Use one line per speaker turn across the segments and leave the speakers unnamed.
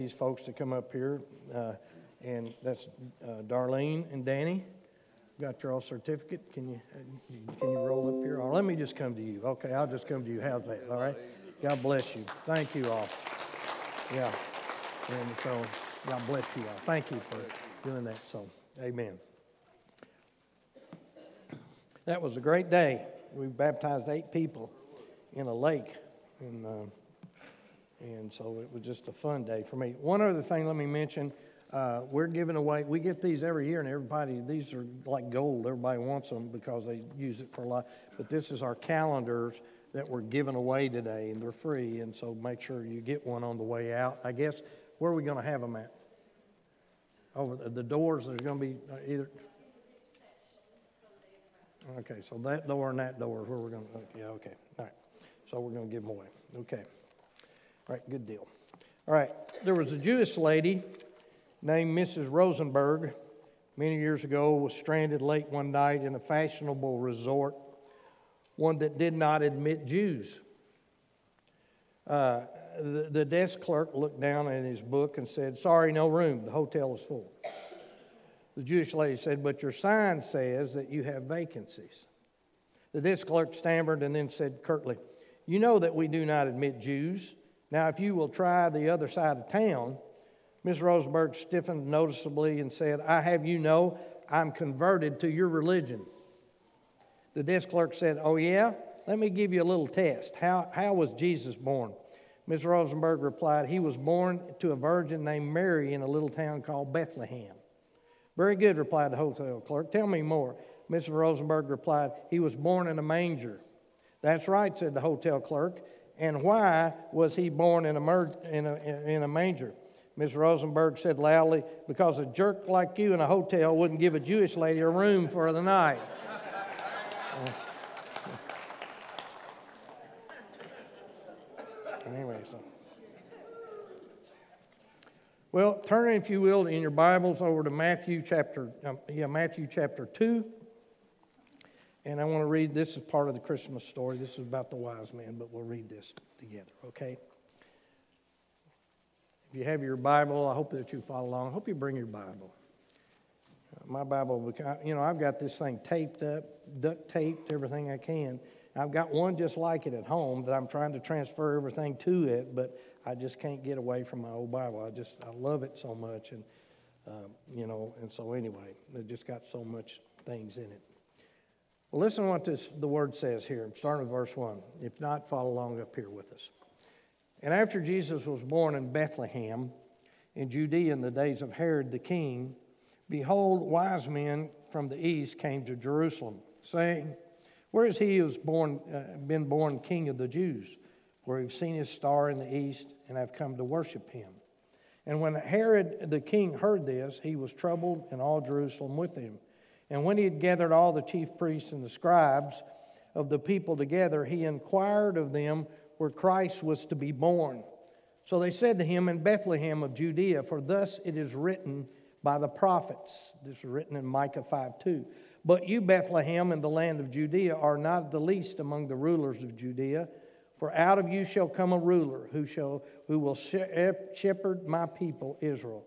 these folks to come up here, uh, and that's uh, Darlene and Danny. Got your all certificate. Can you can you roll up here? Or let me just come to you. Okay, I'll just come to you. How's that? All right. God bless you. Thank you all. Yeah. And so God bless you all. Thank you for doing that. So, Amen. That was a great day. We baptized eight people in a lake, and uh, and so it was just a fun day for me. One other thing, let me mention. Uh, we're giving away, we get these every year, and everybody, these are like gold. Everybody wants them because they use it for a lot. But this is our calendars that we're giving away today, and they're free. And so make sure you get one on the way out. I guess, where are we going to have them at? Over the, doors, there's going to be uh, either. Okay, so that door and that door is where we're going to, yeah, okay. All right. So we're going to give them away. Okay. All right, good deal. All right, there was a Jewish lady named Mrs. Rosenberg many years ago was stranded late one night in a fashionable resort, one that did not admit Jews. Uh, the, the desk clerk looked down at his book and said, Sorry, no room. The hotel is full. The Jewish lady said, But your sign says that you have vacancies. The desk clerk stammered and then said curtly, You know that we do not admit Jews. Now, if you will try the other side of town, Miss Rosenberg stiffened noticeably and said, I have you know I'm converted to your religion. The desk clerk said, Oh, yeah? Let me give you a little test. How, how was Jesus born? Miss Rosenberg replied, He was born to a virgin named Mary in a little town called Bethlehem. Very good, replied the hotel clerk. Tell me more. Miss Rosenberg replied, He was born in a manger. That's right, said the hotel clerk. And why was he born in a, mer- in a, in a manger? Miss Rosenberg said loudly, Because a jerk like you in a hotel wouldn't give a Jewish lady a room for the night. anyway, so. Well, turn, if you will, in your Bibles over to Matthew chapter, um, yeah, Matthew chapter 2. And I want to read this is part of the Christmas story. This is about the wise man, but we'll read this together, okay? If you have your Bible, I hope that you follow along. I hope you bring your Bible. Uh, my Bible, you know, I've got this thing taped up, duct taped, everything I can. I've got one just like it at home that I'm trying to transfer everything to it, but I just can't get away from my old Bible. I just, I love it so much. And, um, you know, and so anyway, it just got so much things in it. Well, listen to what this, the word says here. Starting with verse 1. If not, follow along up here with us. And after Jesus was born in Bethlehem, in Judea in the days of Herod the king, behold, wise men from the east came to Jerusalem, saying, Where is he who has born, uh, been born king of the Jews? For we've seen his star in the east and have come to worship him. And when Herod the king heard this, he was troubled, and all Jerusalem with him. And when he had gathered all the chief priests and the scribes of the people together, he inquired of them where Christ was to be born. So they said to him, In Bethlehem of Judea, for thus it is written by the prophets. This is written in Micah 5 2. But you, Bethlehem, in the land of Judea, are not the least among the rulers of Judea. For out of you shall come a ruler who, shall, who will eh, shepherd my people Israel.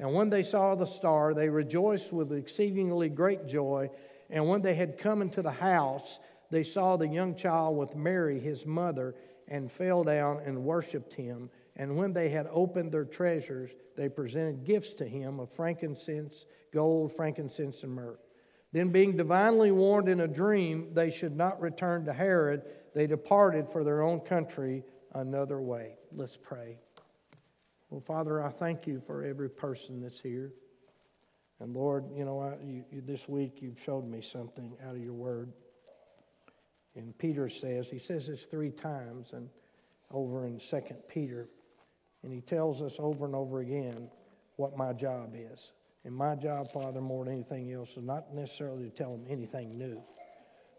And when they saw the star, they rejoiced with exceedingly great joy. And when they had come into the house, they saw the young child with Mary, his mother, and fell down and worshiped him. And when they had opened their treasures, they presented gifts to him of frankincense, gold, frankincense, and myrrh. Then, being divinely warned in a dream they should not return to Herod, they departed for their own country another way. Let's pray. Well, Father, I thank you for every person that's here. And Lord, you know, I, you, you, this week you've showed me something out of your word. And Peter says, he says this three times and over in Second Peter. And he tells us over and over again what my job is. And my job, Father, more than anything else, is not necessarily to tell them anything new.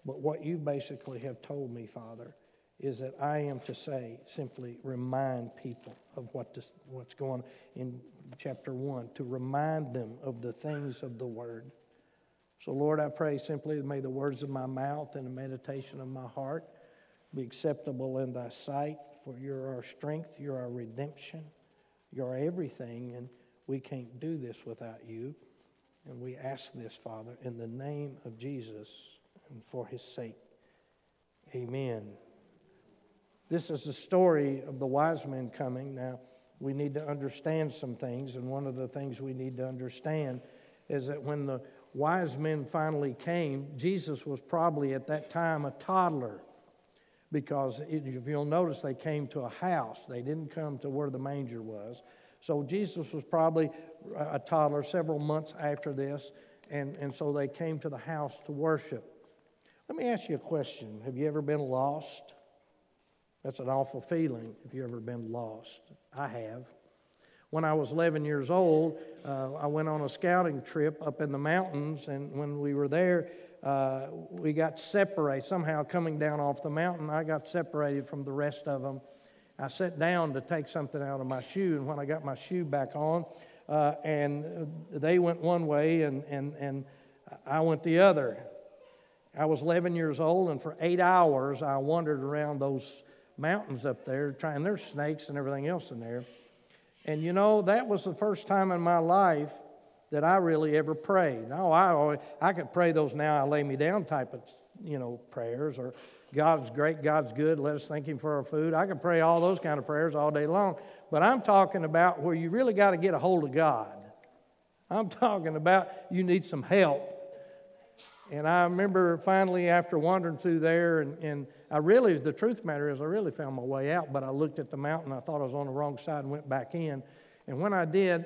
But what you basically have told me, Father, is that I am to say, simply remind people of what this, what's going on in chapter 1, to remind them of the things of the Word. So, Lord, I pray simply, may the words of my mouth and the meditation of my heart be acceptable in thy sight, for you're our strength, you're our redemption, you're everything, and we can't do this without you. And we ask this, Father, in the name of Jesus and for his sake. Amen. This is the story of the wise men coming. Now, we need to understand some things, and one of the things we need to understand is that when the wise men finally came, Jesus was probably at that time a toddler. Because if you'll notice, they came to a house. They didn't come to where the manger was. So Jesus was probably uh, a toddler several months after this, and, and so they came to the house to worship. Let me ask you a question Have you ever been lost? That's an awful feeling if you've ever been lost. I have. When I was 11 years old, uh, I went on a scouting trip up in the mountains, and when we were there, uh, we got separated. Somehow, coming down off the mountain, I got separated from the rest of them. I sat down to take something out of my shoe, and when I got my shoe back on, uh, and they went one way, and, and, and I went the other. I was 11 years old, and for eight hours, I wandered around those mountains up there, trying there's snakes and everything else in there. And you know, that was the first time in my life that I really ever prayed. Now, I, always, I could pray those now I lay me down type of, you know, prayers or God's great, God's good, let us thank Him for our food. I could pray all those kind of prayers all day long. But I'm talking about where you really got to get a hold of God. I'm talking about you need some help. And I remember finally after wandering through there, and, and I really, the truth matter is, I really found my way out, but I looked at the mountain, I thought I was on the wrong side, and went back in. And when I did,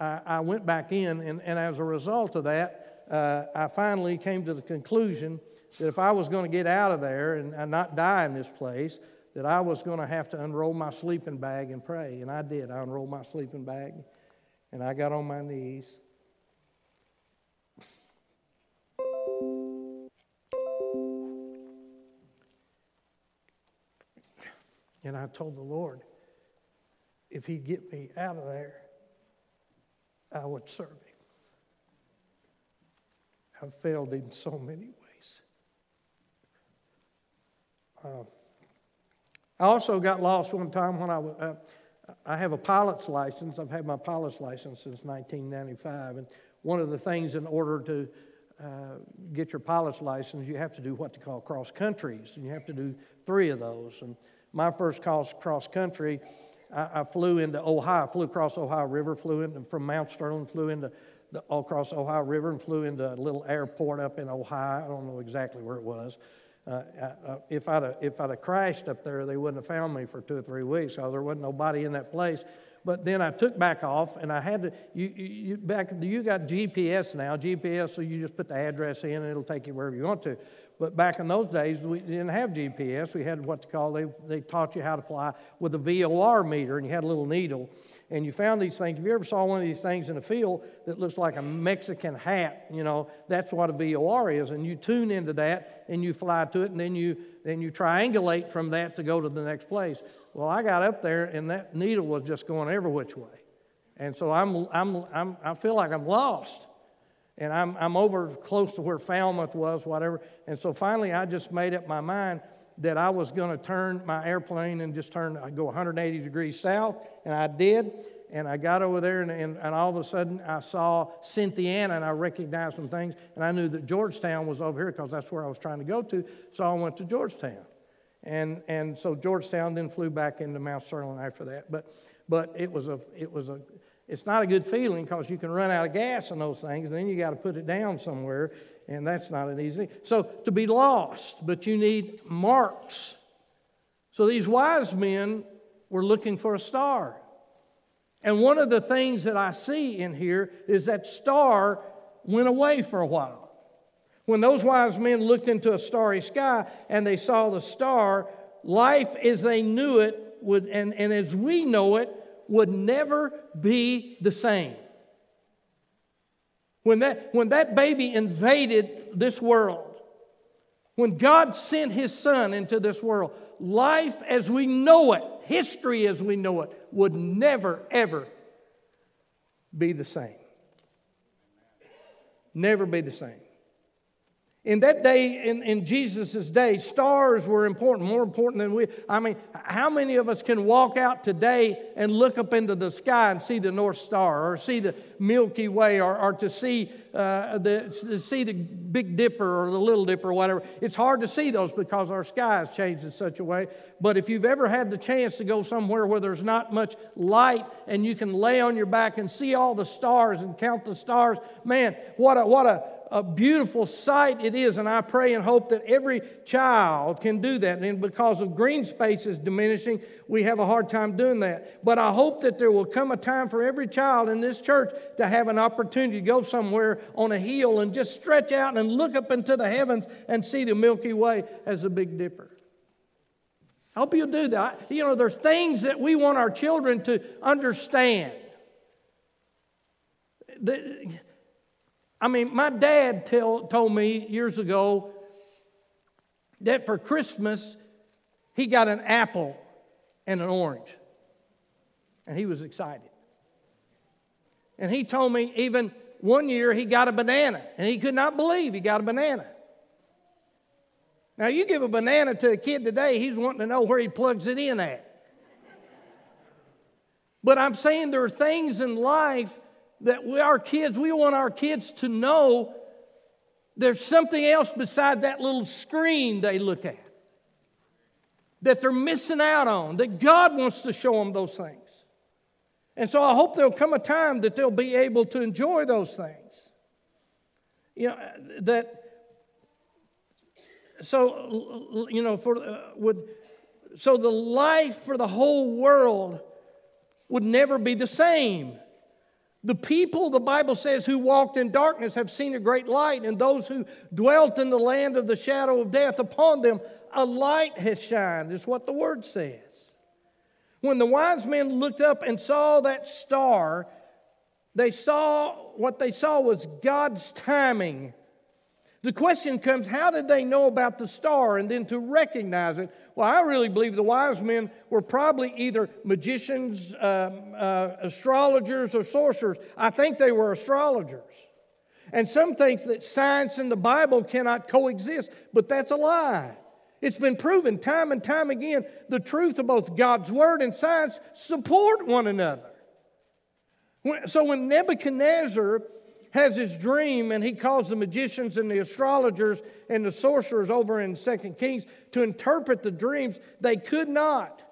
I, I went back in, and, and as a result of that, uh, I finally came to the conclusion that if I was going to get out of there and, and not die in this place, that I was going to have to unroll my sleeping bag and pray. And I did. I unrolled my sleeping bag, and I got on my knees And I told the Lord, if He'd get me out of there, I would serve Him. I've failed in so many ways. Uh, I also got lost one time when I was. Uh, I have a pilot's license. I've had my pilot's license since 1995. And one of the things, in order to uh, get your pilot's license, you have to do what they call cross countries, and you have to do three of those. And my first cross, cross country, I, I, flew into Ohio, flew across Ohio River, flew in from Mount Sterling, flew into the, all across Ohio River and flew into a little airport up in Ohio. I don't know exactly where it was. Uh, uh, if, I'd have, if I'd have crashed up there, they wouldn't have found me for two or three weeks because there wasn't nobody in that place. But then I took back off, and I had to. You, you back. You got GPS now. GPS, so you just put the address in, and it'll take you wherever you want to. But back in those days, we didn't have GPS. We had what to call, they, they taught you how to fly with a VOR meter, and you had a little needle. And you found these things. If you ever saw one of these things in a field that looks like a Mexican hat, you know, that's what a VOR is. And you tune into that and you fly to it, and then you, then you triangulate from that to go to the next place. Well, I got up there, and that needle was just going every which way. And so I'm, I'm, I'm, I feel like I'm lost and I'm, I'm over close to where Falmouth was, whatever. And so finally, I just made up my mind that I was going to turn my airplane and just turn, I go 180 degrees south, and I did. And I got over there, and, and, and all of a sudden, I saw Cynthiana, and I recognized some things, and I knew that Georgetown was over here because that's where I was trying to go to. So I went to Georgetown. And, and so Georgetown then flew back into Mount Sterling after that. But, but it was a, it was a it's not a good feeling because you can run out of gas in those things, and then you got to put it down somewhere, and that's not an easy. thing. So to be lost, but you need marks. So these wise men were looking for a star. And one of the things that I see in here is that star went away for a while. When those wise men looked into a starry sky and they saw the star, life as they knew it would, and, and as we know it, would never be the same. When that, when that baby invaded this world, when God sent his son into this world, life as we know it, history as we know it, would never, ever be the same. Never be the same. In that day, in, in Jesus' day, stars were important, more important than we. I mean, how many of us can walk out today and look up into the sky and see the North Star or see the Milky Way or, or to, see, uh, the, to see the Big Dipper or the Little Dipper or whatever? It's hard to see those because our sky has changed in such a way. But if you've ever had the chance to go somewhere where there's not much light and you can lay on your back and see all the stars and count the stars, man, what a, what a, a beautiful sight it is, and I pray and hope that every child can do that. And because of green spaces diminishing, we have a hard time doing that. But I hope that there will come a time for every child in this church to have an opportunity to go somewhere on a hill and just stretch out and look up into the heavens and see the Milky Way as a Big Dipper. I hope you'll do that. You know, there's things that we want our children to understand. The, I mean, my dad tell, told me years ago that for Christmas he got an apple and an orange. And he was excited. And he told me even one year he got a banana, and he could not believe he got a banana. Now, you give a banana to a kid today, he's wanting to know where he plugs it in at. But I'm saying there are things in life that we, our kids, we want our kids to know there's something else beside that little screen they look at that they're missing out on, that God wants to show them those things. And so I hope there'll come a time that they'll be able to enjoy those things. You know, that, so, you know, for, uh, would, so the life for the whole world would never be the same. The people, the Bible says, who walked in darkness have seen a great light, and those who dwelt in the land of the shadow of death, upon them a light has shined, is what the word says. When the wise men looked up and saw that star, they saw what they saw was God's timing the question comes how did they know about the star and then to recognize it? Well, I really believe the wise men were probably either magicians, um, uh, astrologers, or sorcerers. I think they were astrologers. And some think that science and the Bible cannot coexist, but that's a lie. It's been proven time and time again the truth of both God's Word and science support one another. So when Nebuchadnezzar has his dream and he calls the magicians and the astrologers and the sorcerers over in Second Kings to interpret the dreams. They could not.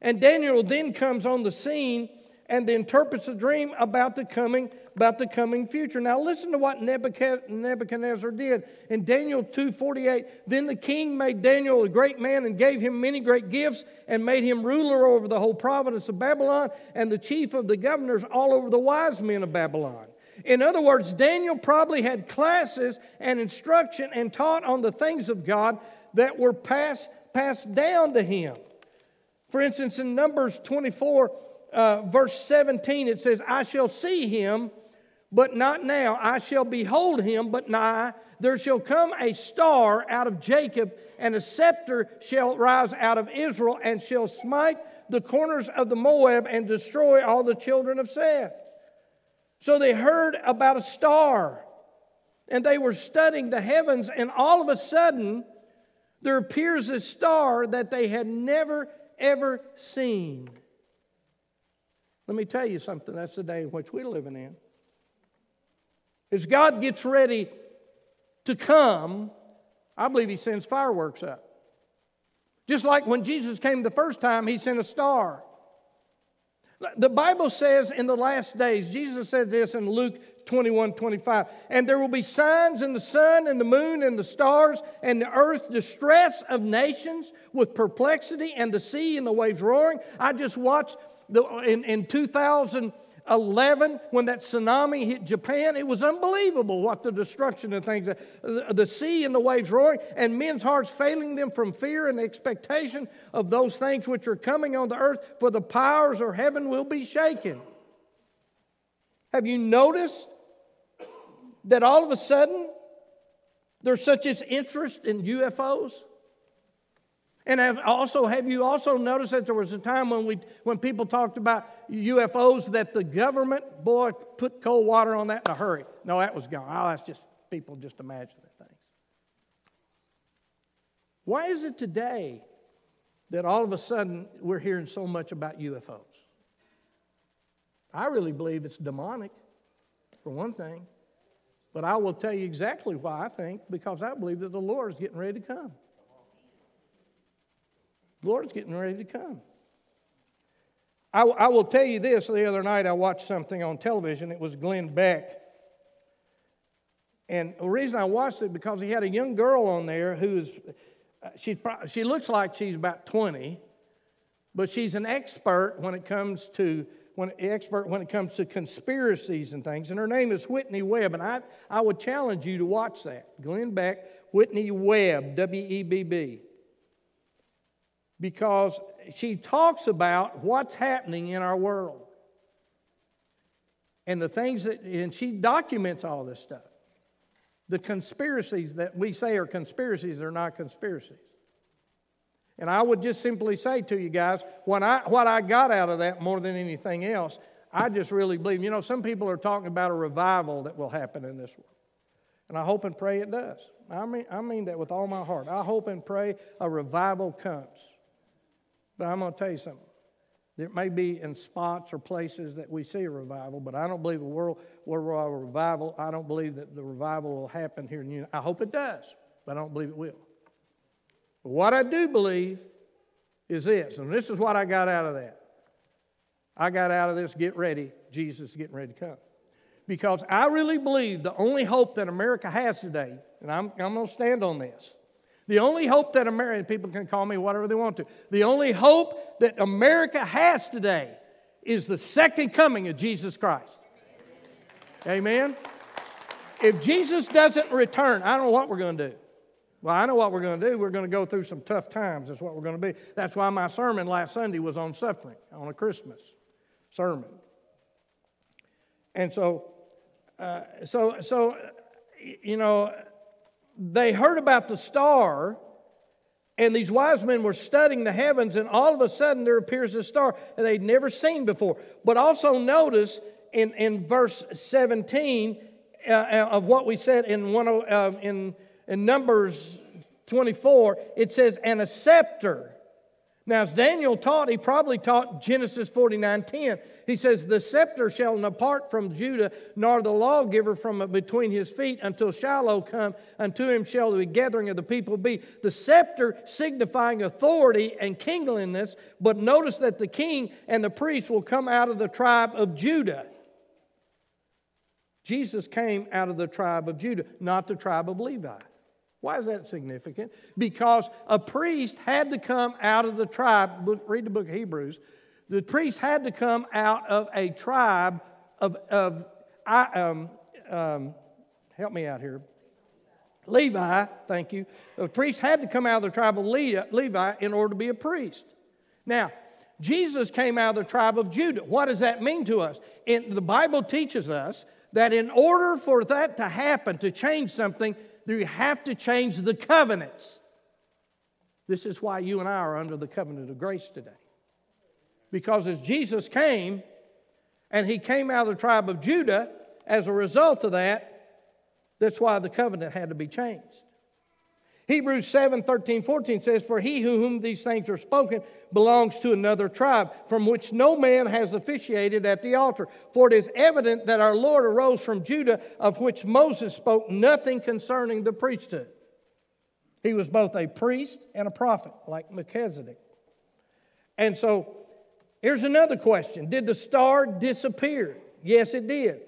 And Daniel then comes on the scene and interprets the dream about the coming about the coming future. Now listen to what Nebuchadnezzar did. In Daniel 2:48, then the king made Daniel a great man and gave him many great gifts and made him ruler over the whole province of Babylon and the chief of the governors all over the wise men of Babylon. In other words, Daniel probably had classes and instruction and taught on the things of God that were passed, passed down to him. For instance, in Numbers 24, uh, verse 17, it says, I shall see him, but not now. I shall behold him, but nigh. There shall come a star out of Jacob, and a scepter shall rise out of Israel, and shall smite the corners of the Moab and destroy all the children of Seth. So they heard about a star and they were studying the heavens, and all of a sudden, there appears a star that they had never, ever seen. Let me tell you something that's the day in which we're living in. As God gets ready to come, I believe He sends fireworks up. Just like when Jesus came the first time, He sent a star. The Bible says in the last days, Jesus said this in Luke 21 25, and there will be signs in the sun and the moon and the stars and the earth, distress of nations with perplexity, and the sea and the waves roaring. I just watched the, in, in 2000. 11, when that tsunami hit Japan, it was unbelievable what the destruction of things, the, sea and the waves roaring, and men's hearts failing them from fear and expectation of those things which are coming on the earth, for the powers of heaven will be shaken. Have you noticed that all of a sudden there's such an interest in UFOs? And have also, have you also noticed that there was a time when, we, when people talked about UFOs that the government, boy, put cold water on that in a hurry? No, that was gone. Oh, that's just people just imagining things. Why is it today that all of a sudden we're hearing so much about UFOs? I really believe it's demonic, for one thing. But I will tell you exactly why I think, because I believe that the Lord is getting ready to come. Lord's getting ready to come. I, I will tell you this the other night I watched something on television. It was Glenn Beck. And the reason I watched it because he had a young girl on there who's uh, she she looks like she's about 20, but she's an expert when it comes to when expert when it comes to conspiracies and things. And her name is Whitney Webb. And I, I would challenge you to watch that. Glenn Beck, Whitney Webb, W E B B. Because she talks about what's happening in our world. And the things that, and she documents all this stuff. The conspiracies that we say are conspiracies are not conspiracies. And I would just simply say to you guys, what I, what I got out of that more than anything else, I just really believe. You know, some people are talking about a revival that will happen in this world. And I hope and pray it does. I mean, I mean that with all my heart. I hope and pray a revival comes. But I'm going to tell you something. There may be in spots or places that we see a revival, but I don't believe a world worldwide revival. I don't believe that the revival will happen here in the United I hope it does, but I don't believe it will. But what I do believe is this, and this is what I got out of that. I got out of this, get ready, Jesus is getting ready to come. Because I really believe the only hope that America has today, and I'm, I'm going to stand on this, the only hope that America, people can call me whatever they want to, the only hope that America has today is the second coming of Jesus Christ. Amen? If Jesus doesn't return, I don't know what we're going to do. Well, I know what we're going to do. We're going to go through some tough times. That's what we're going to be. That's why my sermon last Sunday was on suffering, on a Christmas sermon. And so, uh, so, so, you know, they heard about the star, and these wise men were studying the heavens, and all of a sudden there appears a star that they'd never seen before. But also notice in, in verse 17 uh, uh of what we said in, one, uh, in in Numbers 24, it says, and a scepter. Now, as Daniel taught, he probably taught Genesis 49 10. He says, The scepter shall not depart from Judah, nor the lawgiver from between his feet until Shiloh come. Unto him shall the gathering of the people be. The scepter signifying authority and kingliness, but notice that the king and the priest will come out of the tribe of Judah. Jesus came out of the tribe of Judah, not the tribe of Levi. Why is that significant? Because a priest had to come out of the tribe, read the book of Hebrews, the priest had to come out of a tribe of, of um, um, help me out here. Levi, thank you. The priest had to come out of the tribe of Levi in order to be a priest. Now, Jesus came out of the tribe of Judah. What does that mean to us? The Bible teaches us that in order for that to happen, to change something, you have to change the covenants. This is why you and I are under the covenant of grace today. Because as Jesus came, and he came out of the tribe of Judah, as a result of that, that's why the covenant had to be changed. Hebrews 7 13, 14 says, For he whom these things are spoken belongs to another tribe, from which no man has officiated at the altar. For it is evident that our Lord arose from Judah, of which Moses spoke nothing concerning the priesthood. He was both a priest and a prophet, like Melchizedek. And so here's another question Did the star disappear? Yes, it did.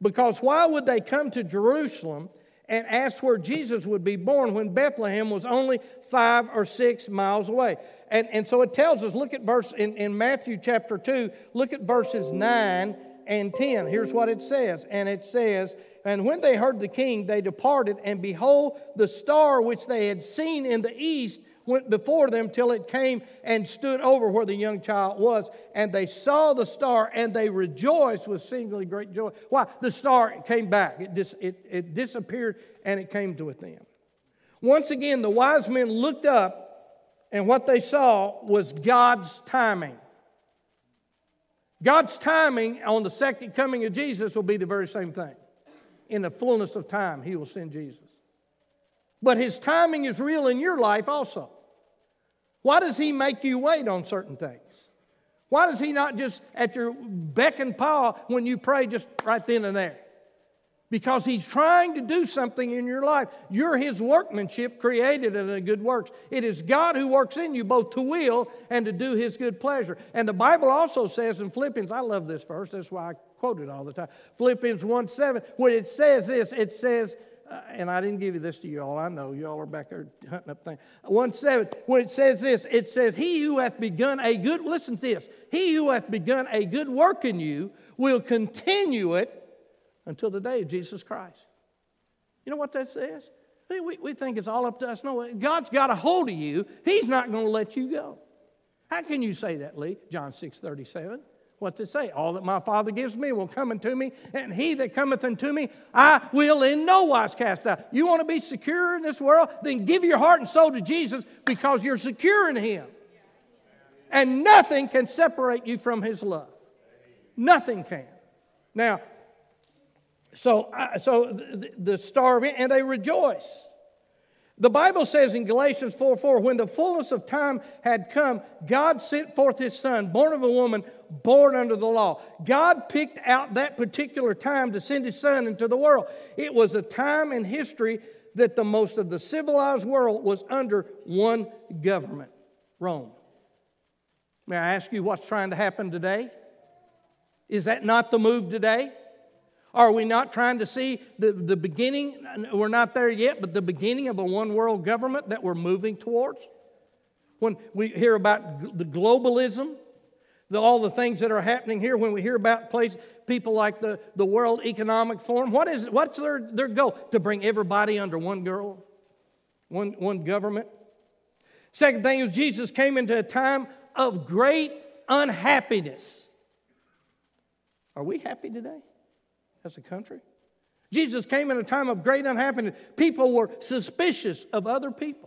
Because why would they come to Jerusalem and asked where Jesus would be born when Bethlehem was only five or six miles away. And, and so it tells us, look at verse in, in Matthew chapter 2, look at verses 9 and 10. Here's what it says. And it says, And when they heard the king, they departed, and behold, the star which they had seen in the east went before them till it came and stood over where the young child was. And they saw the star and they rejoiced with singularly great joy. Why? The star came back, it, dis, it, it disappeared and it came to them. Once again, the wise men looked up and what they saw was God's timing. God's timing on the second coming of Jesus will be the very same thing. In the fullness of time, He will send Jesus. But His timing is real in your life also. Why does He make you wait on certain things? Why does He not just at your beck and paw when you pray, just right then and there? because he's trying to do something in your life. You're his workmanship created in a good works. It is God who works in you both to will and to do his good pleasure. And the Bible also says in Philippians, I love this verse, that's why I quote it all the time. Philippians 1 7, when it says this, it says, uh, and I didn't give you this to you all, I know you all are back there hunting up things. 1 7, when it says this, it says, He who hath begun a good, listen to this, he who hath begun a good work in you will continue it until the day of Jesus Christ. You know what that says? We, we think it's all up to us. No, God's got a hold of you. He's not going to let you go. How can you say that, Lee? John 6 37. What's it say? All that my Father gives me will come unto me, and he that cometh unto me, I will in no wise cast out. You want to be secure in this world? Then give your heart and soul to Jesus because you're secure in him. And nothing can separate you from his love. Nothing can. Now, so, so the, the star, and they rejoice. The Bible says in Galatians 4 4, when the fullness of time had come, God sent forth his son, born of a woman, born under the law. God picked out that particular time to send his son into the world. It was a time in history that the most of the civilized world was under one government Rome. May I ask you what's trying to happen today? Is that not the move today? Are we not trying to see the, the beginning? We're not there yet, but the beginning of a one world government that we're moving towards? When we hear about the globalism, the, all the things that are happening here, when we hear about places, people like the, the World Economic Forum, what is what's their, their goal? To bring everybody under one girl, one, one government. Second thing is Jesus came into a time of great unhappiness. Are we happy today? as a country. Jesus came in a time of great unhappiness. People were suspicious of other people.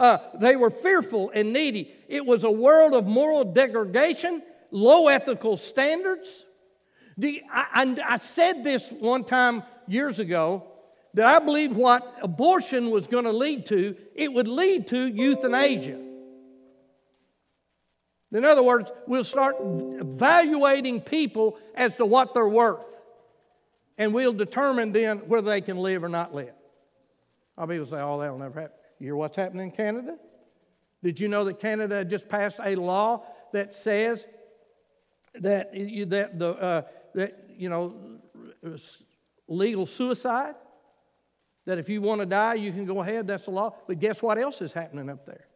Uh, they were fearful and needy. It was a world of moral degradation, low ethical standards. You, I, I, I said this one time years ago that I believe what abortion was going to lead to, it would lead to euthanasia. In other words, we'll start evaluating people as to what they're worth. And we'll determine then whether they can live or not live. I'll people say, oh, that'll never happen. You hear what's happening in Canada? Did you know that Canada just passed a law that says that, that, the, uh, that you know, legal suicide? That if you want to die, you can go ahead, that's the law. But guess what else is happening up there?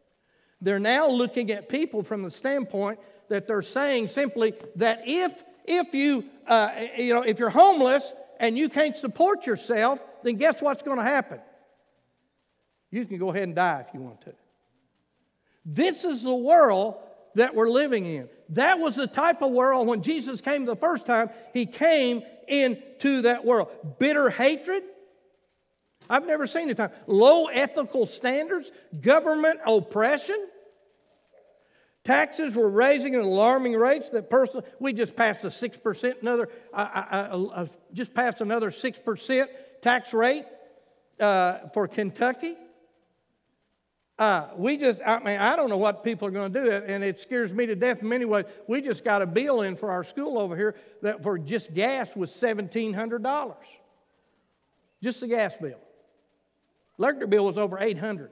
They're now looking at people from the standpoint that they're saying simply that if, if, you, uh, you know, if you're homeless and you can't support yourself, then guess what's going to happen? You can go ahead and die if you want to. This is the world that we're living in. That was the type of world when Jesus came the first time, he came into that world. Bitter hatred. I've never seen a time. Low ethical standards, government oppression. Taxes were raising at alarming rates. That person, we just passed a six percent, another, uh, just passed another six percent tax rate uh, for Kentucky. Uh, we just, I mean, I don't know what people are going to do, and it scares me to death in many ways. We just got a bill in for our school over here that for just gas was $1,700. Just the gas bill. Electric bill was over 800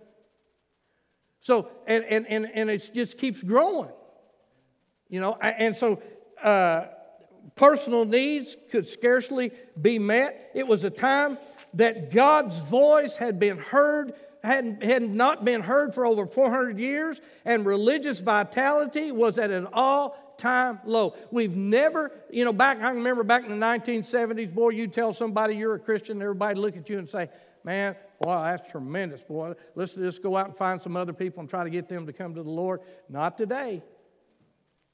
so, and, and, and, and it just keeps growing. You know, and so uh, personal needs could scarcely be met. It was a time that God's voice had been heard, had, had not been heard for over 400 years, and religious vitality was at an all time low. We've never, you know, back, I remember back in the 1970s, boy, you tell somebody you're a Christian, everybody look at you and say, man, wow, that's tremendous, boy. Let's just go out and find some other people and try to get them to come to the Lord. Not today.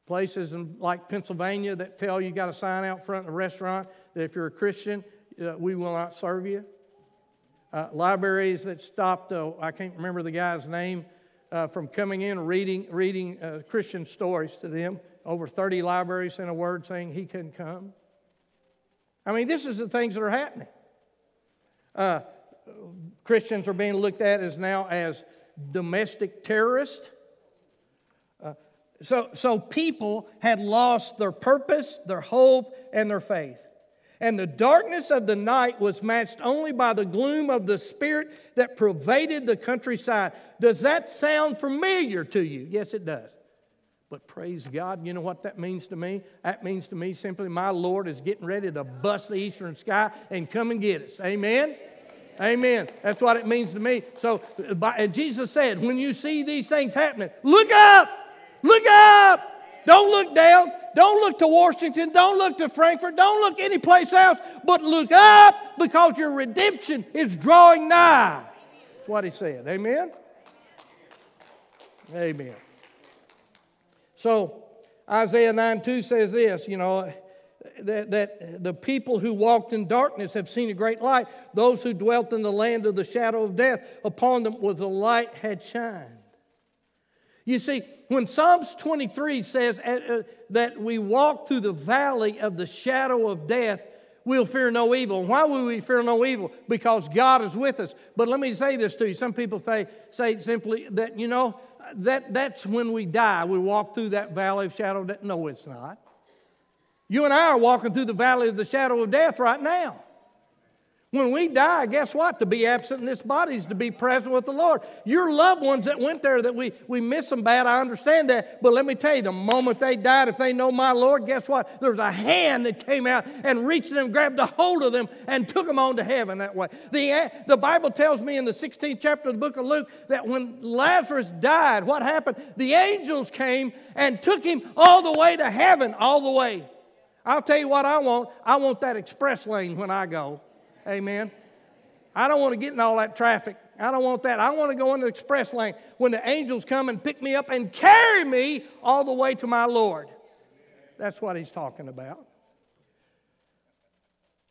Places in, like Pennsylvania that tell you got to sign out front in a restaurant that if you're a Christian, uh, we will not serve you. Uh, libraries that stopped, uh, I can't remember the guy's name, uh, from coming in reading, reading uh, Christian stories to them. Over 30 libraries sent a word saying he couldn't come. I mean, this is the things that are happening. Uh, Christians are being looked at as now as domestic terrorists. Uh, so, so people had lost their purpose, their hope, and their faith. And the darkness of the night was matched only by the gloom of the spirit that pervaded the countryside. Does that sound familiar to you? Yes, it does. But praise God, you know what that means to me? That means to me simply my Lord is getting ready to bust the eastern sky and come and get us. Amen? Amen. That's what it means to me. So Jesus said, when you see these things happening, look up! Look up! Don't look down. Don't look to Washington. Don't look to Frankfort. Don't look anyplace else, but look up because your redemption is drawing nigh. That's what he said. Amen? Amen. So Isaiah 9 2 says this, you know, that, that the people who walked in darkness have seen a great light. Those who dwelt in the land of the shadow of death, upon them was a light had shined. You see, when Psalms 23 says uh, uh, that we walk through the valley of the shadow of death, we'll fear no evil. Why will we fear no evil? Because God is with us. But let me say this to you. Some people say, say simply that, you know, that, that's when we die. We walk through that valley of shadow of death. No, it's not. You and I are walking through the valley of the shadow of death right now. When we die, guess what? To be absent in this body is to be present with the Lord. Your loved ones that went there that we, we miss them bad, I understand that. But let me tell you, the moment they died, if they know my Lord, guess what? There's a hand that came out and reached them, grabbed a hold of them, and took them on to heaven that way. The, the Bible tells me in the 16th chapter of the book of Luke that when Lazarus died, what happened? The angels came and took him all the way to heaven, all the way. I'll tell you what I want. I want that express lane when I go. Amen. I don't want to get in all that traffic. I don't want that. I want to go in the express lane when the angels come and pick me up and carry me all the way to my Lord. That's what he's talking about.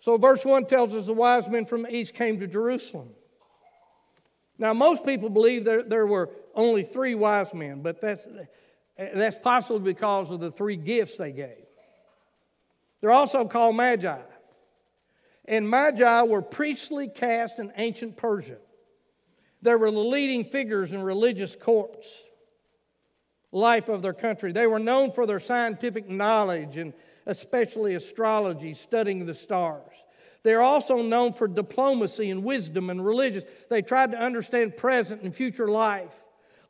So, verse 1 tells us the wise men from the east came to Jerusalem. Now, most people believe there, there were only three wise men, but that's, that's possibly because of the three gifts they gave. They're also called magi and Magi were priestly caste in ancient Persia. They were the leading figures in religious courts, life of their country. They were known for their scientific knowledge and especially astrology, studying the stars. They're also known for diplomacy and wisdom and religious. They tried to understand present and future life.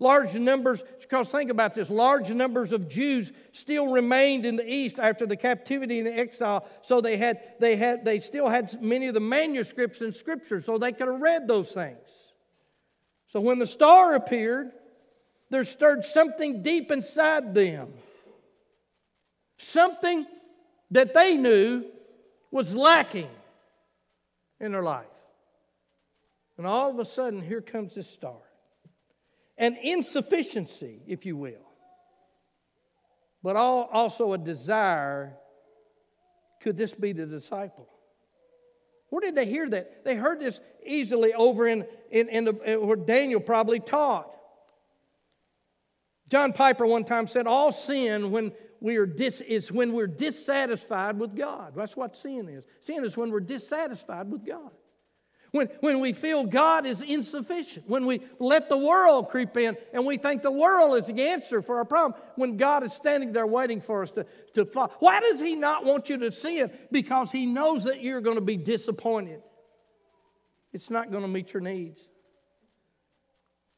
Large numbers, because think about this, large numbers of Jews still remained in the East after the captivity and the exile. So they had, they had, they still had many of the manuscripts and scriptures, so they could have read those things. So when the star appeared, there stirred something deep inside them. Something that they knew was lacking in their life. And all of a sudden, here comes this star an insufficiency, if you will, but also a desire could this be the disciple? Where did they hear that? They heard this easily over in, in, in the, where Daniel probably taught. John Piper one time said, All sin when we are dis, is when we're dissatisfied with God. That's what sin is. Sin is when we're dissatisfied with God. When, when we feel God is insufficient, when we let the world creep in and we think the world is the answer for our problem, when God is standing there waiting for us to, to fall. Why does He not want you to see it? Because He knows that you're going to be disappointed. It's not going to meet your needs.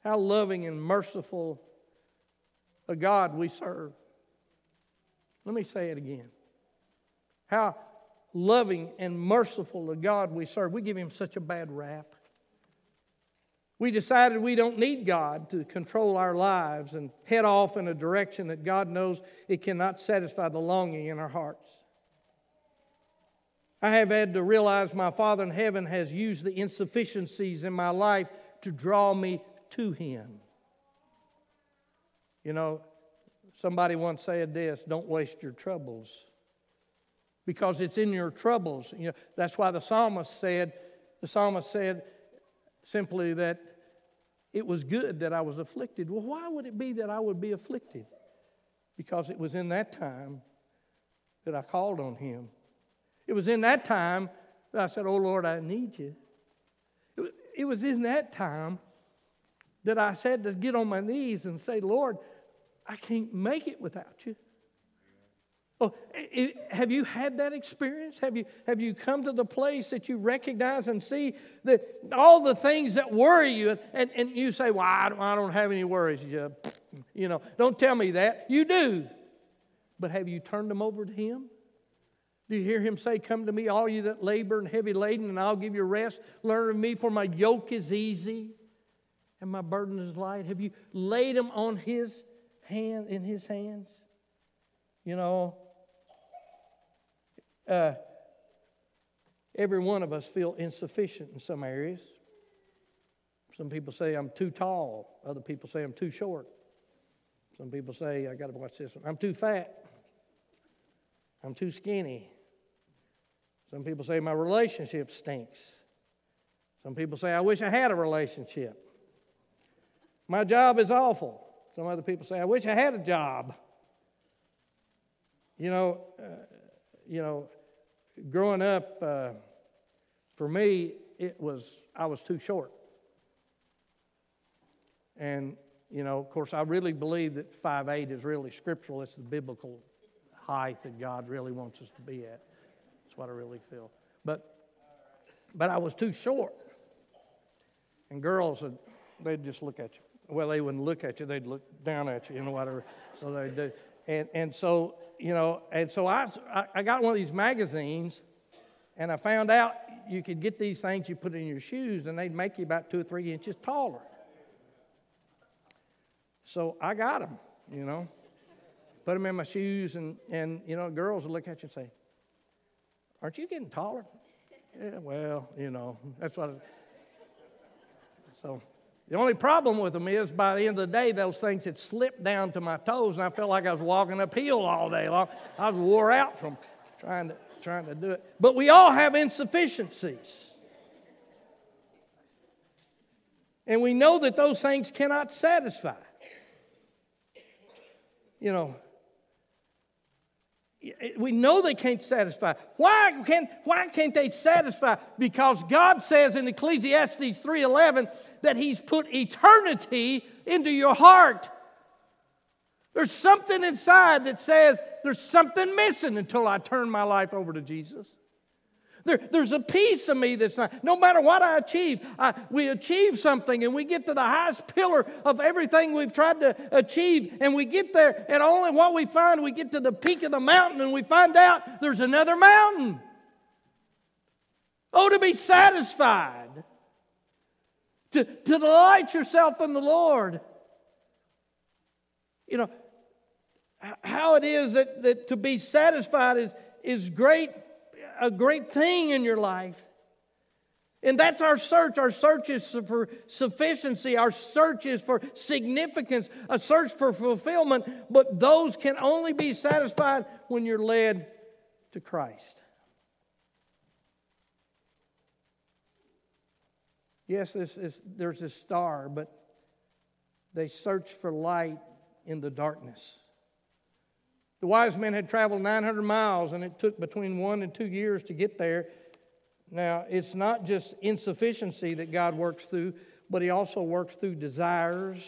How loving and merciful a God we serve. Let me say it again. How loving and merciful to God we serve. We give him such a bad rap. We decided we don't need God to control our lives and head off in a direction that God knows it cannot satisfy the longing in our hearts. I have had to realize my Father in heaven has used the insufficiencies in my life to draw me to Him. You know, somebody once said this don't waste your troubles because it's in your troubles. You know, that's why the psalmist said, the psalmist said simply that it was good that I was afflicted. Well, why would it be that I would be afflicted? Because it was in that time that I called on Him. It was in that time that I said, Oh Lord, I need you. It was in that time that I said to get on my knees and say, Lord, I can't make it without you. Oh, have you had that experience? Have you, have you come to the place that you recognize and see that all the things that worry you, and, and you say, Well, I don't, I don't have any worries. You, you know, don't tell me that. You do. But have you turned them over to Him? Do you hear him say, Come to me, all you that labor and heavy laden, and I'll give you rest? Learn of me, for my yoke is easy and my burden is light. Have you laid them on his hand, in his hands? You know, uh, every one of us feel insufficient in some areas. Some people say I'm too tall. Other people say I'm too short. Some people say, I got to watch this one. I'm too fat. I'm too skinny. Some people say my relationship stinks. Some people say I wish I had a relationship. My job is awful. Some other people say I wish I had a job. You know, uh, you know, growing up, uh, for me, it was I was too short. And you know, of course, I really believe that five eight is really scriptural. It's the biblical height that God really wants us to be at. That's what I really feel. But, but I was too short. And girls, would, they'd just look at you. Well, they wouldn't look at you, they'd look down at you, you know, whatever. So they do. And, and so, you know, and so I, I got one of these magazines and I found out you could get these things you put in your shoes and they'd make you about two or three inches taller. So I got them, you know, put them in my shoes and, and you know, girls would look at you and say, Aren't you getting taller? Yeah, well, you know, that's what. I, so the only problem with them is by the end of the day, those things had slipped down to my toes, and I felt like I was walking uphill all day long. I was wore out from trying to, trying to do it. But we all have insufficiencies. And we know that those things cannot satisfy. You know, we know they can't satisfy. Why, can, why can't they satisfy? Because God says in Ecclesiastes 3.11 that he's put eternity into your heart. There's something inside that says there's something missing until I turn my life over to Jesus. There, there's a piece of me that's not, no matter what I achieve, I, we achieve something and we get to the highest pillar of everything we've tried to achieve, and we get there, and only what we find, we get to the peak of the mountain and we find out there's another mountain. Oh, to be satisfied, to, to delight yourself in the Lord. You know, how it is that, that to be satisfied is, is great a great thing in your life. And that's our search. Our search is for sufficiency. Our search is for significance, a search for fulfillment. But those can only be satisfied when you're led to Christ. Yes, this is, there's a star, but they searched for light in the darkness. The wise men had traveled 900 miles, and it took between one and two years to get there. Now, it's not just insufficiency that God works through, but He also works through desires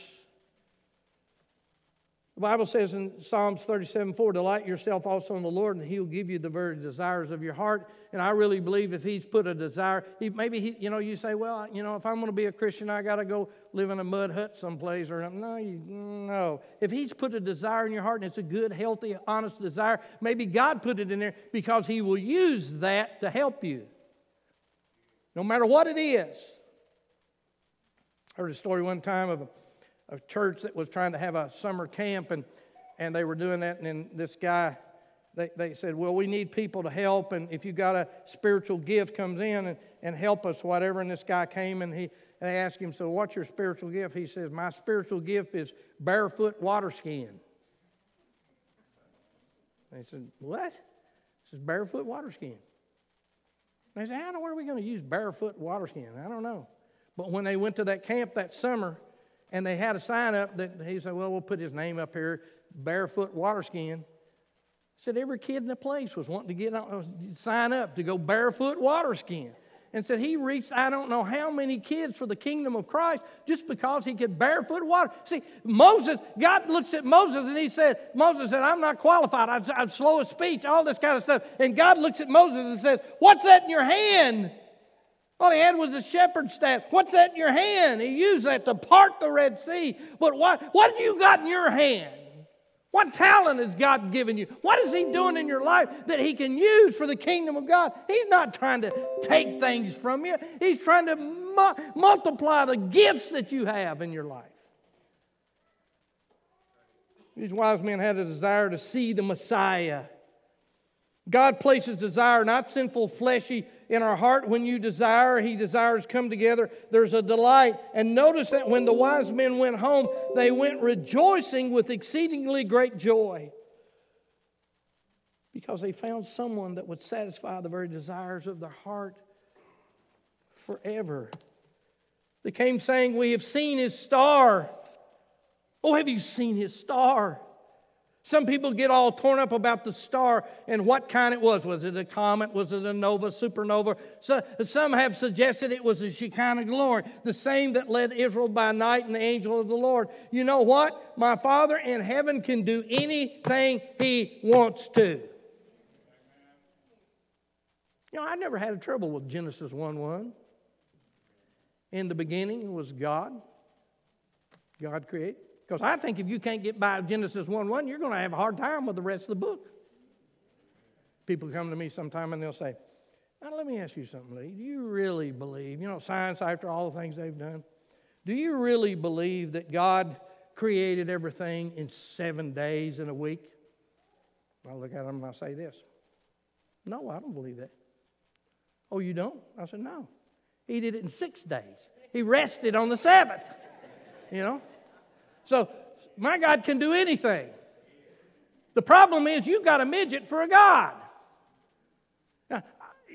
the Bible says in Psalms 37 4, delight yourself also in the Lord, and He'll give you the very desires of your heart. And I really believe if He's put a desire, he, maybe he, you know, you say, well, you know, if I'm going to be a Christian, I got to go live in a mud hut someplace or no, you, no. If He's put a desire in your heart and it's a good, healthy, honest desire, maybe God put it in there because He will use that to help you, no matter what it is. I heard a story one time of a a church that was trying to have a summer camp, and, and they were doing that. And then this guy they, they said, Well, we need people to help, and if you got a spiritual gift, comes in and, and help us, whatever. And this guy came and he they asked him, So what's your spiritual gift? He says, My spiritual gift is barefoot water skiing. They said, What? He says, Barefoot water skiing. They said, How where are we going to use barefoot water skiing? I don't know. But when they went to that camp that summer and they had a sign up that he said, Well, we'll put his name up here, barefoot water skiing. Said every kid in the place was wanting to get on, sign up to go barefoot water skiing. And said he reached I don't know how many kids for the kingdom of Christ just because he could barefoot water. See, Moses, God looks at Moses and he said, Moses said, I'm not qualified. I'm, I'm slow of speech, all this kind of stuff. And God looks at Moses and says, What's that in your hand? All he had was a shepherd's staff. What's that in your hand? He used that to part the Red Sea. But what, what have you got in your hand? What talent has God given you? What is He doing in your life that He can use for the kingdom of God? He's not trying to take things from you, He's trying to mu- multiply the gifts that you have in your life. These wise men had a desire to see the Messiah. God places desire, not sinful, fleshy, in our heart. When you desire, He desires come together. There's a delight. And notice that when the wise men went home, they went rejoicing with exceedingly great joy because they found someone that would satisfy the very desires of their heart forever. They came saying, We have seen His star. Oh, have you seen His star? Some people get all torn up about the star and what kind it was. Was it a comet? Was it a nova, supernova? So, some have suggested it was a Shekinah glory, the same that led Israel by night and the angel of the Lord. You know what? My Father in heaven can do anything He wants to. You know, I never had a trouble with Genesis 1 1. In the beginning was God. God created. Because I think if you can't get by Genesis 1 1, you're going to have a hard time with the rest of the book. People come to me sometime and they'll say, Now, let me ask you something, Lee. Do you really believe, you know, science, after all the things they've done, do you really believe that God created everything in seven days in a week? I look at them and I say this No, I don't believe that. Oh, you don't? I said, No. He did it in six days. He rested on the Sabbath, you know? So my God can do anything. The problem is you've got a midget for a God.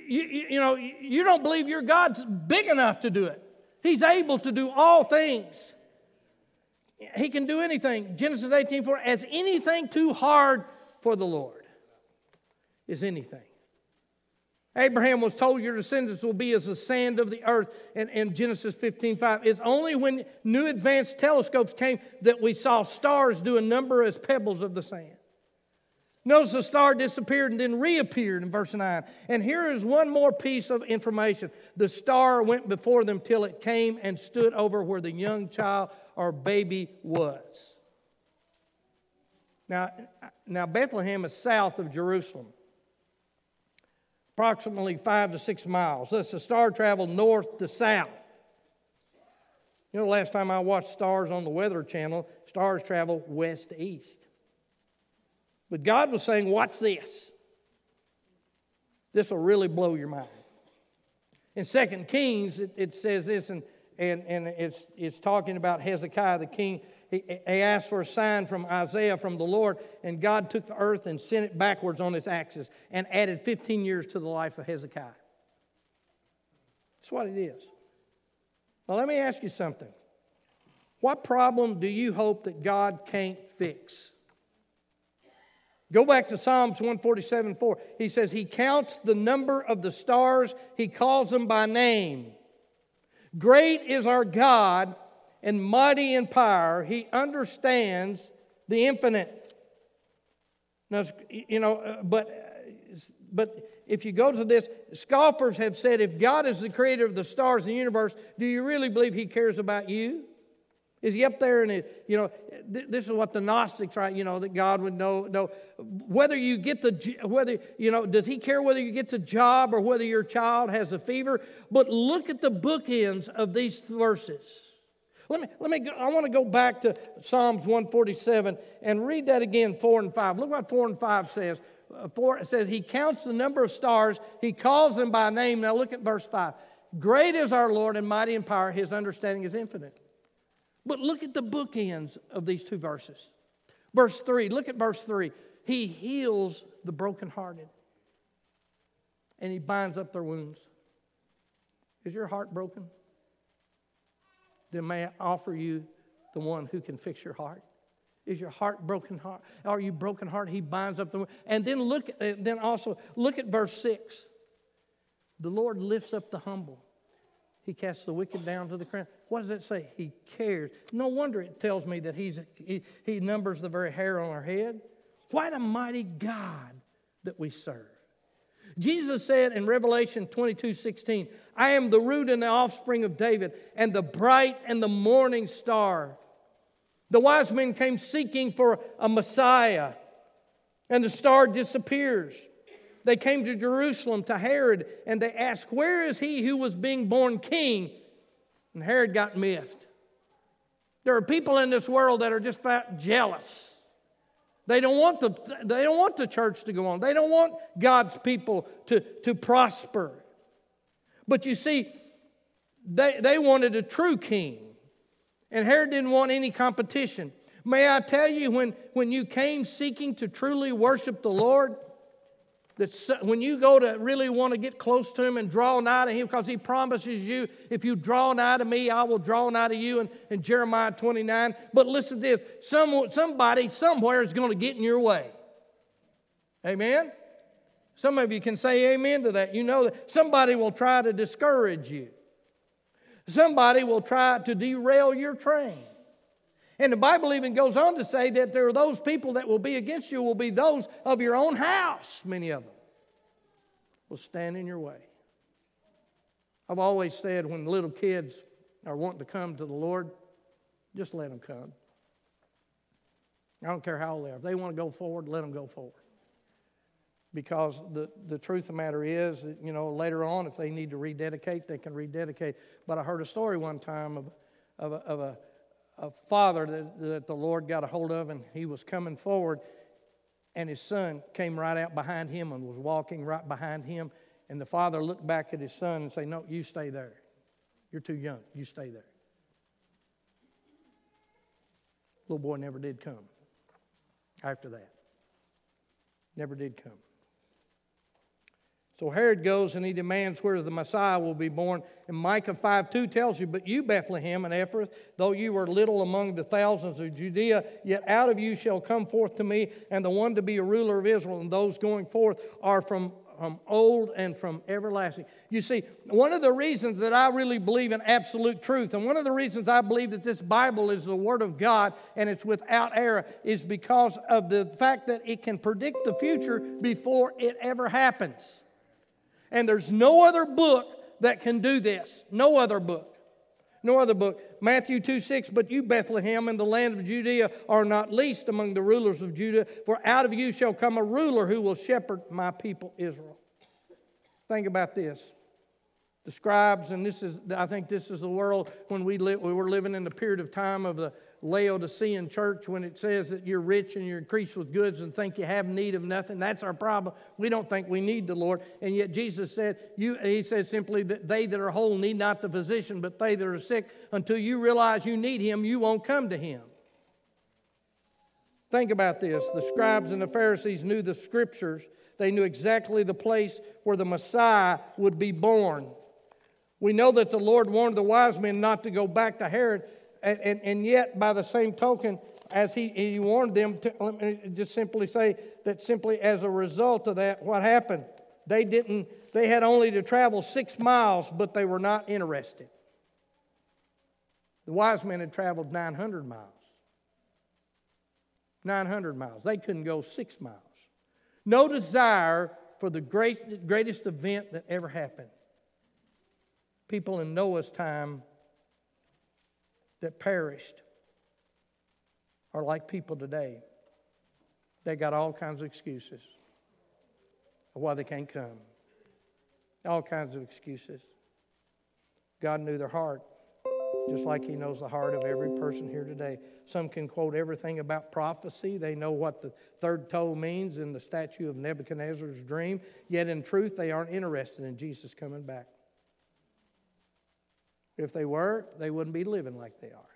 You, you, you, know, you don't believe your God's big enough to do it. He's able to do all things. He can do anything. Genesis 18 4, as anything too hard for the Lord is anything. Abraham was told your descendants will be as the sand of the earth in, in Genesis 15 5. It's only when new advanced telescopes came that we saw stars do a number as pebbles of the sand. Notice the star disappeared and then reappeared in verse 9. And here is one more piece of information. The star went before them till it came and stood over where the young child or baby was. Now, now Bethlehem is south of Jerusalem approximately five to six miles. Thus, the star traveled north to south. You know, last time I watched stars on the Weather Channel, stars travel west to east. But God was saying, Watch this. This will really blow your mind. In Second Kings, it, it says this, and, and, and it's, it's talking about Hezekiah, the king he, he asked for a sign from Isaiah from the Lord, and God took the earth and sent it backwards on its axis and added 15 years to the life of Hezekiah. That's what it is. Now, let me ask you something. What problem do you hope that God can't fix? Go back to Psalms 147 4. He says, He counts the number of the stars, He calls them by name. Great is our God and mighty in power. He understands the infinite. Now, you know, uh, but, but if you go to this, scoffers have said if God is the creator of the stars in the universe, do you really believe He cares about you? Is he up there and you know, this is what the Gnostics, right? You know, that God would know, know whether you get the, whether, you know, does he care whether you get the job or whether your child has a fever? But look at the bookends of these verses. Let me, let me go, I want to go back to Psalms 147 and read that again, 4 and 5. Look what 4 and 5 says. uh, four, it says, He counts the number of stars, He calls them by name. Now look at verse 5. Great is our Lord and mighty in power, His understanding is infinite. But look at the bookends of these two verses. Verse 3, look at verse 3. He heals the brokenhearted and He binds up their wounds. Is your heart broken? Then may I offer you the one who can fix your heart. Is your heart broken heart? Are you broken heart? He binds up the and then look uh, then also look at verse 6. The Lord lifts up the humble. He casts the wicked down to the ground. What does that say? He cares. No wonder it tells me that he's, he, he numbers the very hair on our head. What a mighty God that we serve. Jesus said in Revelation 22 16, I am the root and the offspring of David, and the bright and the morning star. The wise men came seeking for a Messiah, and the star disappears. They came to Jerusalem to Herod, and they asked, Where is he who was being born king? And Herod got miffed. There are people in this world that are just jealous. They don't want the, they don't want the church to go on. They don't want God's people to, to prosper. But you see, they, they wanted a true king. And Herod didn't want any competition. May I tell you, when, when you came seeking to truly worship the Lord, that when you go to really want to get close to him and draw nigh to him, because he promises you, if you draw nigh to me, I will draw nigh to you in, in Jeremiah 29. But listen to this Some, somebody somewhere is going to get in your way. Amen? Some of you can say amen to that. You know that somebody will try to discourage you, somebody will try to derail your train. And the Bible even goes on to say that there are those people that will be against you, will be those of your own house, many of them will stand in your way. I've always said when little kids are wanting to come to the Lord, just let them come. I don't care how old they are. If they want to go forward, let them go forward. Because the, the truth of the matter is, that, you know, later on, if they need to rededicate, they can rededicate. But I heard a story one time of, of, a, of a a father that, that the Lord got a hold of, and he was coming forward, and his son came right out behind him and was walking right behind him. And the father looked back at his son and said, No, you stay there. You're too young. You stay there. Little boy never did come after that. Never did come. So Herod goes and he demands where the Messiah will be born. And Micah 5 2 tells you, But you, Bethlehem and Ephrath, though you were little among the thousands of Judea, yet out of you shall come forth to me, and the one to be a ruler of Israel. And those going forth are from from old and from everlasting. You see, one of the reasons that I really believe in absolute truth, and one of the reasons I believe that this Bible is the Word of God and it's without error, is because of the fact that it can predict the future before it ever happens. And there's no other book that can do this. No other book. No other book. Matthew 2 6, but you, Bethlehem, in the land of Judea, are not least among the rulers of Judah, for out of you shall come a ruler who will shepherd my people Israel. Think about this. The scribes, and this is, I think this is the world when we, live, we were living in the period of time of the Laodicean church when it says that you're rich and you're increased with goods and think you have need of nothing. That's our problem. We don't think we need the Lord. And yet Jesus said, you, He said simply that they that are whole need not the physician, but they that are sick. Until you realize you need Him, you won't come to Him. Think about this. The scribes and the Pharisees knew the scriptures. They knew exactly the place where the Messiah would be born. We know that the Lord warned the wise men not to go back to Herod and, and, and yet, by the same token, as he, he warned them, to, let me just simply say that simply as a result of that, what happened? They didn't, they had only to travel six miles, but they were not interested. The wise men had traveled 900 miles. 900 miles. They couldn't go six miles. No desire for the great, greatest event that ever happened. People in Noah's time that perished are like people today. They got all kinds of excuses of why they can't come. All kinds of excuses. God knew their heart. just like He knows the heart of every person here today. Some can quote everything about prophecy. They know what the third toe means in the statue of Nebuchadnezzar's dream, yet in truth, they aren't interested in Jesus coming back. If they were, they wouldn't be living like they are.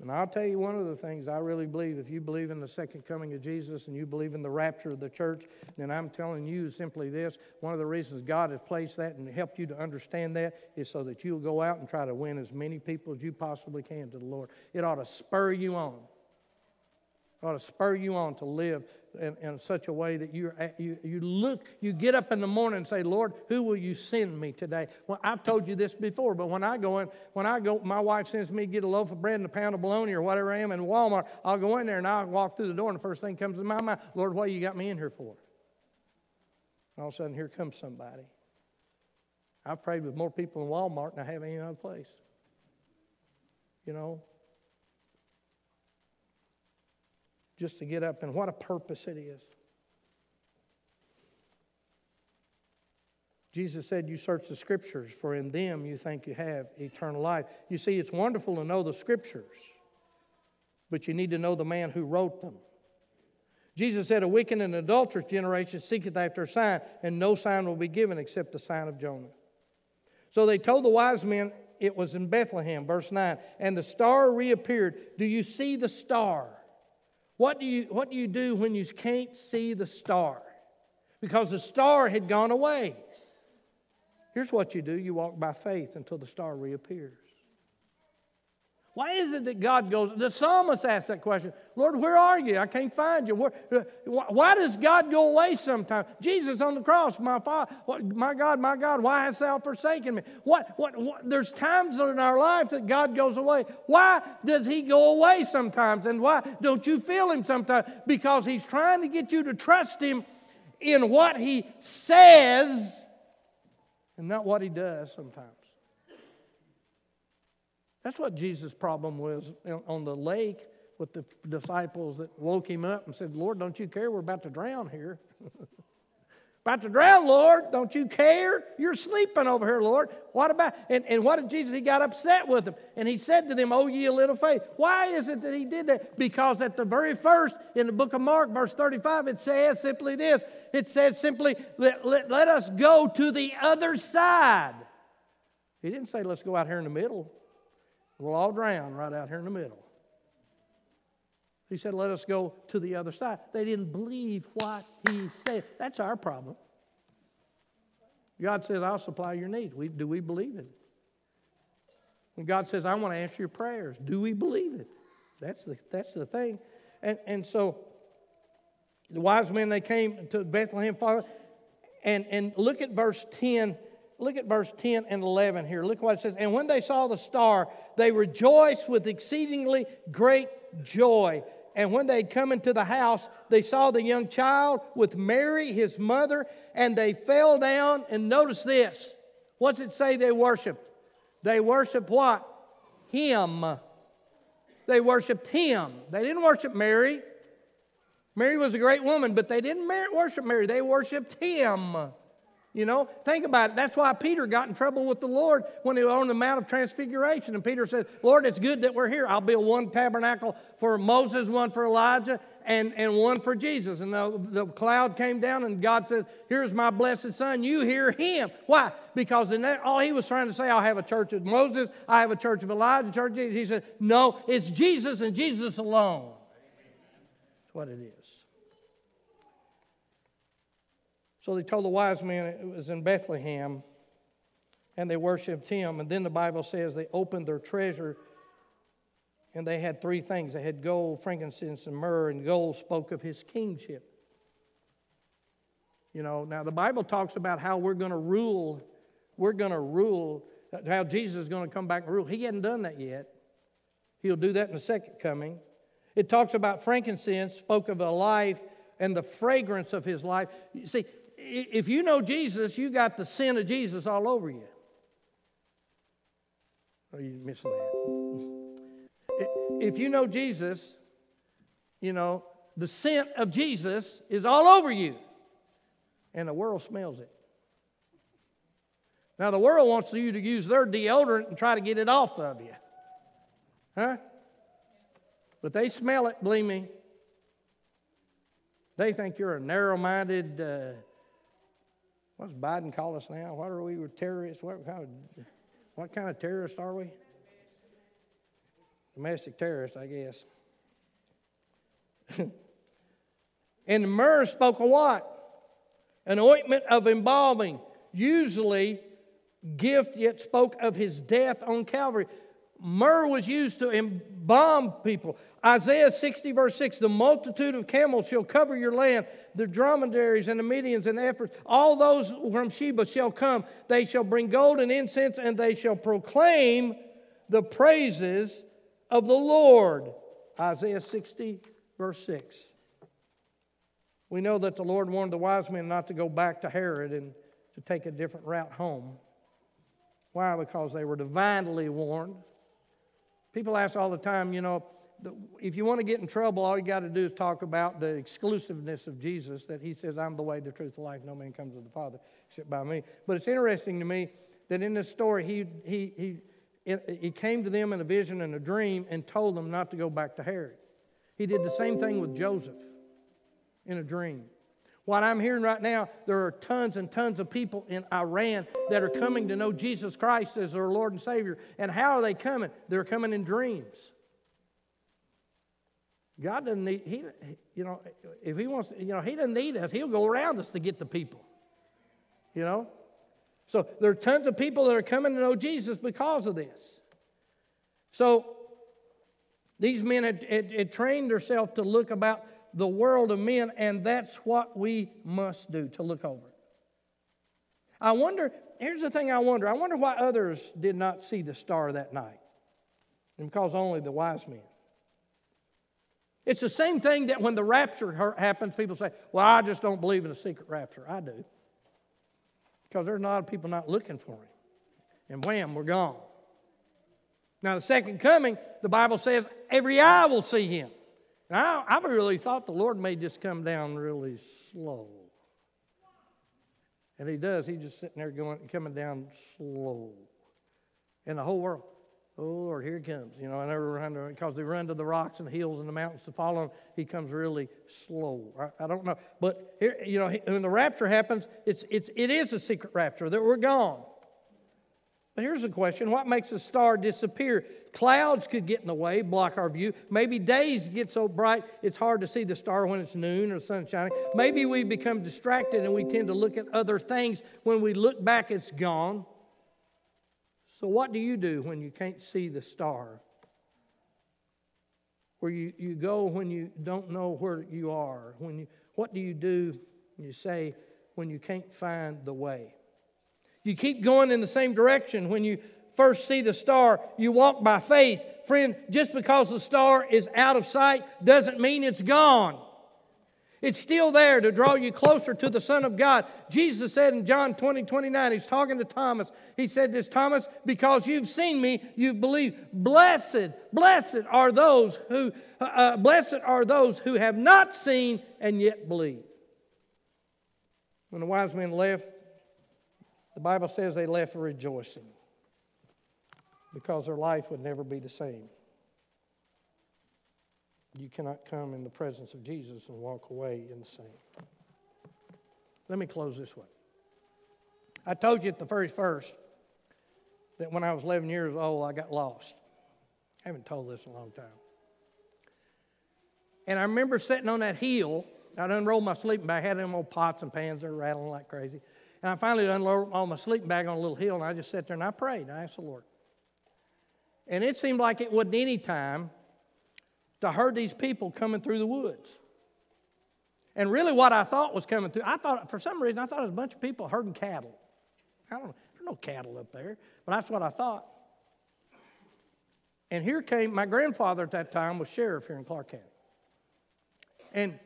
And I'll tell you one of the things I really believe if you believe in the second coming of Jesus and you believe in the rapture of the church, then I'm telling you simply this one of the reasons God has placed that and helped you to understand that is so that you'll go out and try to win as many people as you possibly can to the Lord. It ought to spur you on ought to spur you on to live in, in such a way that you you, you look, you get up in the morning and say, Lord, who will you send me today? Well, I've told you this before, but when I go in, when I go, my wife sends me to get a loaf of bread and a pound of bologna or whatever I am in Walmart, I'll go in there and I'll walk through the door and the first thing comes to my mind, Lord, what you got me in here for? And All of a sudden, here comes somebody. I've prayed with more people in Walmart than I have any other place. You know, just to get up, and what a purpose it is. Jesus said, You search the scriptures, for in them you think you have eternal life. You see, it's wonderful to know the scriptures, but you need to know the man who wrote them. Jesus said, A wicked and adulterous generation seeketh after a sign, and no sign will be given except the sign of Jonah. So they told the wise men it was in Bethlehem, verse 9, and the star reappeared. Do you see the star? What do you, what do, you do when you can't see the star? Because the star had gone away. Here's what you do you walk by faith until the star reappears. Why is it that God goes? The psalmist asked that question Lord, where are you? I can't find you. Where, why does God go away sometimes? Jesus on the cross, my, father, my God, my God, why hast thou forsaken me? What, what, what, there's times in our lives that God goes away. Why does He go away sometimes? And why don't you feel Him sometimes? Because He's trying to get you to trust Him in what He says and not what He does sometimes. That's what Jesus' problem was on the lake with the disciples that woke him up and said, Lord, don't you care? We're about to drown here. about to drown, Lord. Don't you care? You're sleeping over here, Lord. What about? And, and what did Jesus? He got upset with them. And he said to them, Oh, ye little faith. Why is it that he did that? Because at the very first, in the book of Mark, verse 35, it says simply this it says simply, Let, let, let us go to the other side. He didn't say, Let's go out here in the middle. We'll all drown right out here in the middle. He said, Let us go to the other side. They didn't believe what he said. That's our problem. God says, I'll supply your needs. We, do we believe it? When God says, I want to answer your prayers, do we believe it? That's the, that's the thing. And, and so the wise men, they came to Bethlehem, Father, and, and look at verse 10 look at verse 10 and 11 here. Look what it says. And when they saw the star, they rejoiced with exceedingly great joy. And when they had come into the house, they saw the young child with Mary, his mother, and they fell down. And notice this. What's it say they worshiped? They worshiped what? Him. They worshiped him. They didn't worship Mary. Mary was a great woman, but they didn't worship Mary. They worshiped him. You know, think about it. That's why Peter got in trouble with the Lord when he was on the Mount of Transfiguration. And Peter said, Lord, it's good that we're here. I'll build one tabernacle for Moses, one for Elijah, and, and one for Jesus. And the, the cloud came down, and God said, Here's my blessed son. You hear him. Why? Because in that, all he was trying to say, I'll have a church of Moses, I have a church of Elijah, church of Jesus. He said, No, it's Jesus and Jesus alone. That's what it is. So they told the wise men it was in Bethlehem, and they worshiped him. And then the Bible says they opened their treasure, and they had three things they had gold, frankincense, and myrrh, and gold spoke of his kingship. You know, now the Bible talks about how we're going to rule, we're going to rule, how Jesus is going to come back and rule. He hadn't done that yet. He'll do that in the second coming. It talks about frankincense, spoke of a life and the fragrance of his life. You see, if you know Jesus, you got the sin of Jesus all over you. Are you missing that? If you know Jesus, you know, the scent of Jesus is all over you, and the world smells it. Now, the world wants you to use their deodorant and try to get it off of you. Huh? But they smell it, believe me. They think you're a narrow minded, uh, what's Biden call us now? What are we, we're terrorists? What kind of, what kind of terrorist are we? Domestic terrorist, I guess. and the myrrh spoke of what? An ointment of embalming. Usually, gift yet spoke of his death on Calvary. Myrrh was used to embalm people. Isaiah 60, verse 6 The multitude of camels shall cover your land, the dromedaries and the Medians and the all those from Sheba shall come. They shall bring gold and incense, and they shall proclaim the praises of the Lord. Isaiah 60, verse 6. We know that the Lord warned the wise men not to go back to Herod and to take a different route home. Why? Because they were divinely warned. People ask all the time, you know, if you want to get in trouble, all you got to do is talk about the exclusiveness of Jesus, that he says, I'm the way, the truth, the life. No man comes to the Father except by me. But it's interesting to me that in this story, he, he, he, he came to them in a vision and a dream and told them not to go back to Herod. He did the same thing with Joseph in a dream. What I'm hearing right now, there are tons and tons of people in Iran that are coming to know Jesus Christ as their Lord and Savior. And how are they coming? They're coming in dreams. God doesn't need, he, you know, if He wants, you know, He doesn't need us. He'll go around us to get the people, you know. So there are tons of people that are coming to know Jesus because of this. So these men had, had, had trained themselves to look about the world of men, and that's what we must do to look over. I wonder, here's the thing I wonder I wonder why others did not see the star that night, and because only the wise men. It's the same thing that when the rapture happens, people say, Well, I just don't believe in a secret rapture. I do. Because there's a lot of people not looking for him. And wham, we're gone. Now, the second coming, the Bible says, every eye will see him. Now, I, I really thought the Lord may just come down really slow. And he does. He's just sitting there going, coming down slow. And the whole world, Oh, Lord, here he comes. You know, I never run because they run to the rocks and the hills and the mountains to follow him. He comes really slow. I, I, don't know. But here, you know, when the rapture happens, it's, it's, it is a secret rapture that we're gone. But here's the question what makes a star disappear? Clouds could get in the way, block our view. Maybe days get so bright it's hard to see the star when it's noon or sun shining. Maybe we become distracted and we tend to look at other things. When we look back, it's gone. So, what do you do when you can't see the star? Where you, you go when you don't know where you are? When you, what do you do, you say, when you can't find the way? You keep going in the same direction. When you first see the star, you walk by faith. Friend, just because the star is out of sight doesn't mean it's gone. It's still there to draw you closer to the Son of God. Jesus said in John 20, 29, he's talking to Thomas. He said this, Thomas, because you've seen me, you've believed. Blessed, blessed are those who, uh, uh, blessed are those who have not seen and yet believe. When the wise men left, the Bible says they left rejoicing because their life would never be the same. You cannot come in the presence of Jesus and walk away in the same. Let me close this way. I told you at the very first that when I was 11 years old, I got lost. I haven't told this in a long time. And I remember sitting on that hill. I'd unrolled my sleeping bag. I had them old pots and pans that were rattling like crazy. And I finally unrolled all my sleeping bag on a little hill, and I just sat there and I prayed. I asked the Lord. And it seemed like it wasn't any time to heard these people coming through the woods. And really, what I thought was coming through, I thought, for some reason, I thought it was a bunch of people herding cattle. I don't know, there's no cattle up there, but that's what I thought. And here came, my grandfather at that time was sheriff here in Clark County. And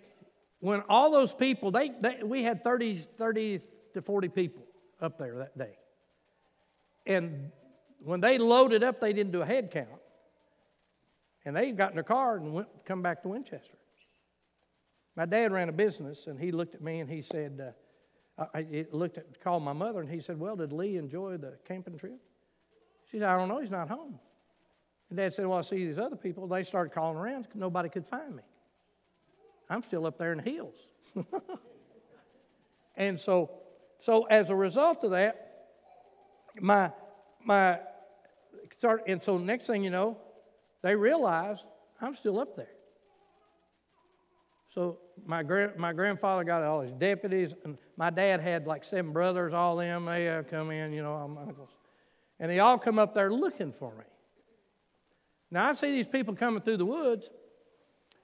when all those people, they, they, we had 30, 30 to 40 people up there that day. And when they loaded up, they didn't do a head count. And they got in their car and went, come back to Winchester. My dad ran a business, and he looked at me and he said, uh, I, looked at, called my mother, and he said, Well, did Lee enjoy the camping trip? She said, I don't know, he's not home. And Dad said, Well, I see these other people. They started calling around. Nobody could find me. I'm still up there in the hills. and so, so as a result of that, my, my, start, and so next thing you know, they realize I'm still up there. So my, gra- my grandfather got all his deputies, and my dad had like seven brothers, all them, they uh, come in, you know, all my uncles. And they all come up there looking for me. Now I see these people coming through the woods,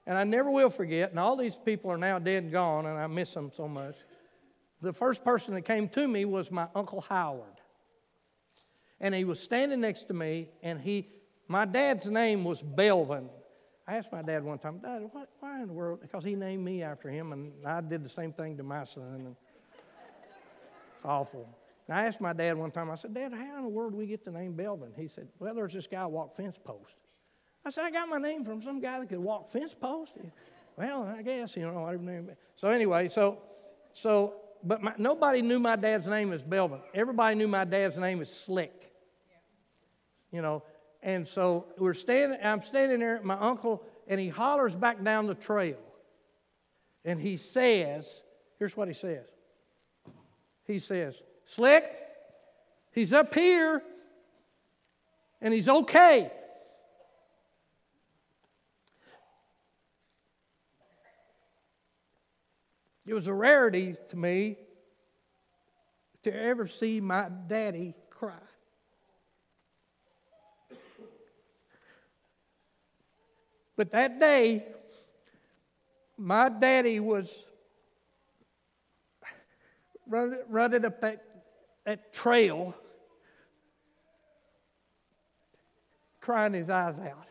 and I never will forget, and all these people are now dead and gone, and I miss them so much. The first person that came to me was my Uncle Howard. And he was standing next to me, and he, my dad's name was Belvin. I asked my dad one time, Dad, what, why in the world? Because he named me after him, and I did the same thing to my son. And it's awful. And I asked my dad one time, I said, Dad, how in the world do we get the name Belvin? He said, Well, there's this guy walk fence post. I said, I got my name from some guy that could walk fence post. Well, I guess, you know, whatever name. So anyway, so, so, but my, nobody knew my dad's name as Belvin. Everybody knew my dad's name as Slick. You know, and so we're standing, I'm standing there, my uncle, and he hollers back down the trail. And he says, here's what he says. He says, Slick, he's up here and he's okay. It was a rarity to me to ever see my daddy cry. But that day, my daddy was running, running up that, that trail, crying his eyes out.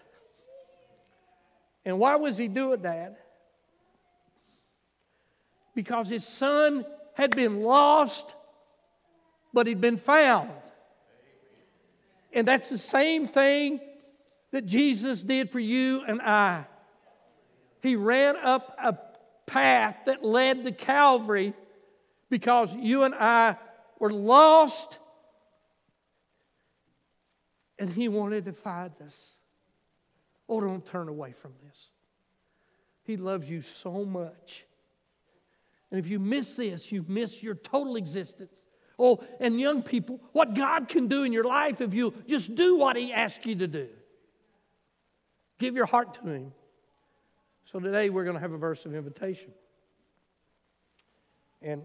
And why was he doing that? because his son had been lost, but he'd been found. And that's the same thing that Jesus did for you and I. He ran up a path that led to Calvary because you and I were lost and He wanted to find us. Oh, don't turn away from this. He loves you so much. And if you miss this, you miss your total existence. Oh, and young people, what God can do in your life if you just do what He asks you to do. Give your heart to Him. So today we're going to have a verse of invitation. And